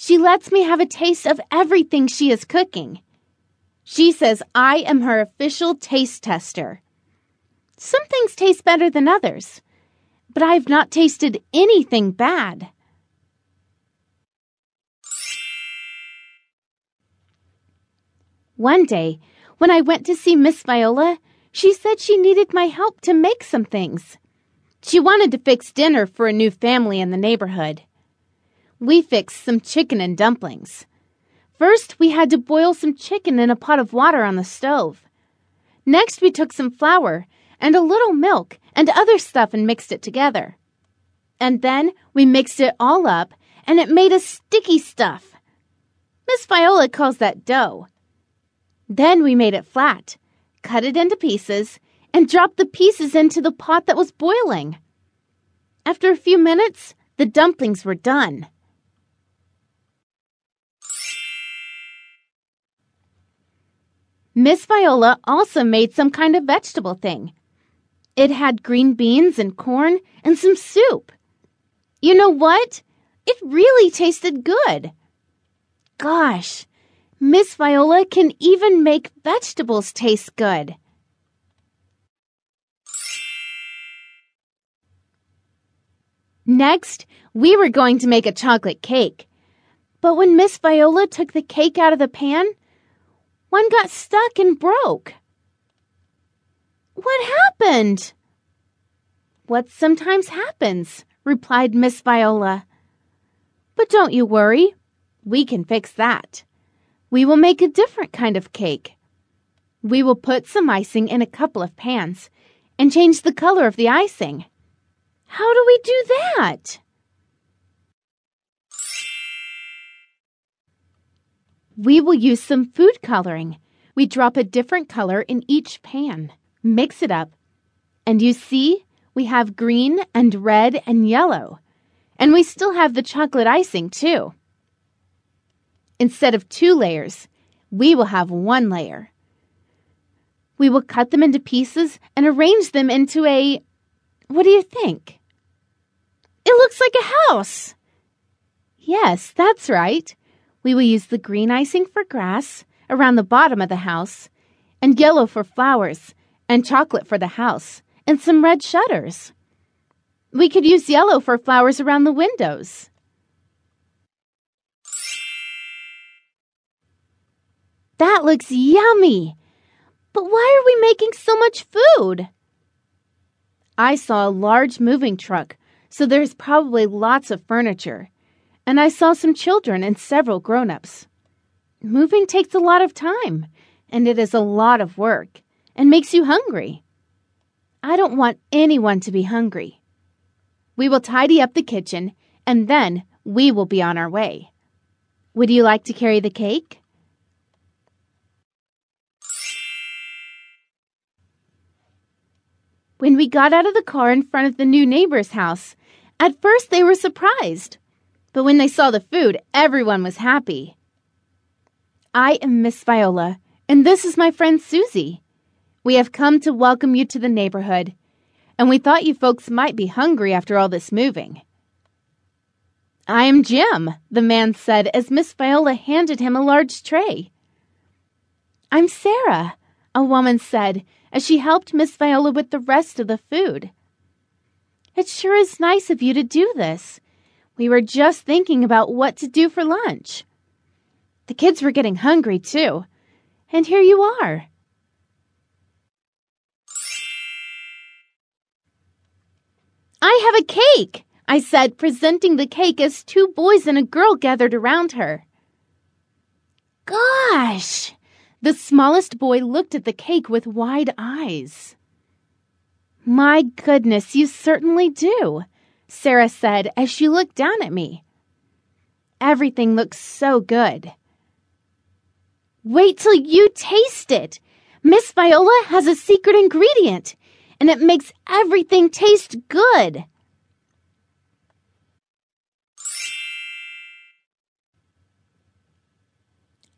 She lets me have a taste of everything she is cooking. She says I am her official taste tester. Some things taste better than others, but I have not tasted anything bad. One day, when I went to see Miss Viola, she said she needed my help to make some things. She wanted to fix dinner for a new family in the neighborhood. We fixed some chicken and dumplings. First, we had to boil some chicken in a pot of water on the stove. Next, we took some flour and a little milk and other stuff and mixed it together. And then we mixed it all up and it made a sticky stuff. Miss Viola calls that dough. Then we made it flat, cut it into pieces, and dropped the pieces into the pot that was boiling. After a few minutes, the dumplings were done. Miss Viola also made some kind of vegetable thing. It had green beans and corn and some soup. You know what? It really tasted good. Gosh, Miss Viola can even make vegetables taste good. Next, we were going to make a chocolate cake. But when Miss Viola took the cake out of the pan, one got stuck and broke. What happened? What sometimes happens, replied Miss Viola. But don't you worry. We can fix that. We will make a different kind of cake. We will put some icing in a couple of pans and change the color of the icing. How do we do that? We will use some food coloring. We drop a different color in each pan, mix it up, and you see we have green and red and yellow. And we still have the chocolate icing too. Instead of two layers, we will have one layer. We will cut them into pieces and arrange them into a. What do you think? It looks like a house. Yes, that's right. We will use the green icing for grass around the bottom of the house, and yellow for flowers, and chocolate for the house, and some red shutters. We could use yellow for flowers around the windows. That looks yummy. But why are we making so much food? I saw a large moving truck, so there's probably lots of furniture. And I saw some children and several grown ups. Moving takes a lot of time, and it is a lot of work, and makes you hungry. I don't want anyone to be hungry. We will tidy up the kitchen, and then we will be on our way. Would you like to carry the cake? When we got out of the car in front of the new neighbor's house, at first they were surprised. But when they saw the food, everyone was happy. I am Miss Viola, and this is my friend Susie. We have come to welcome you to the neighborhood, and we thought you folks might be hungry after all this moving. I am Jim, the man said as Miss Viola handed him a large tray. I'm Sarah, a woman said as she helped Miss Viola with the rest of the food. It sure is nice of you to do this. We were just thinking about what to do for lunch. The kids were getting hungry, too. And here you are. I have a cake, I said, presenting the cake as two boys and a girl gathered around her. Gosh! The smallest boy looked at the cake with wide eyes. My goodness, you certainly do, Sarah said as she looked down at me. Everything looks so good. Wait till you taste it. Miss Viola has a secret ingredient, and it makes everything taste good.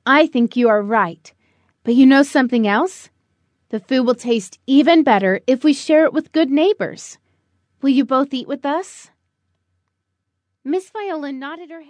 I think you are right. But you know something else? The food will taste even better if we share it with good neighbors. Will you both eat with us? Miss Viola nodded her head.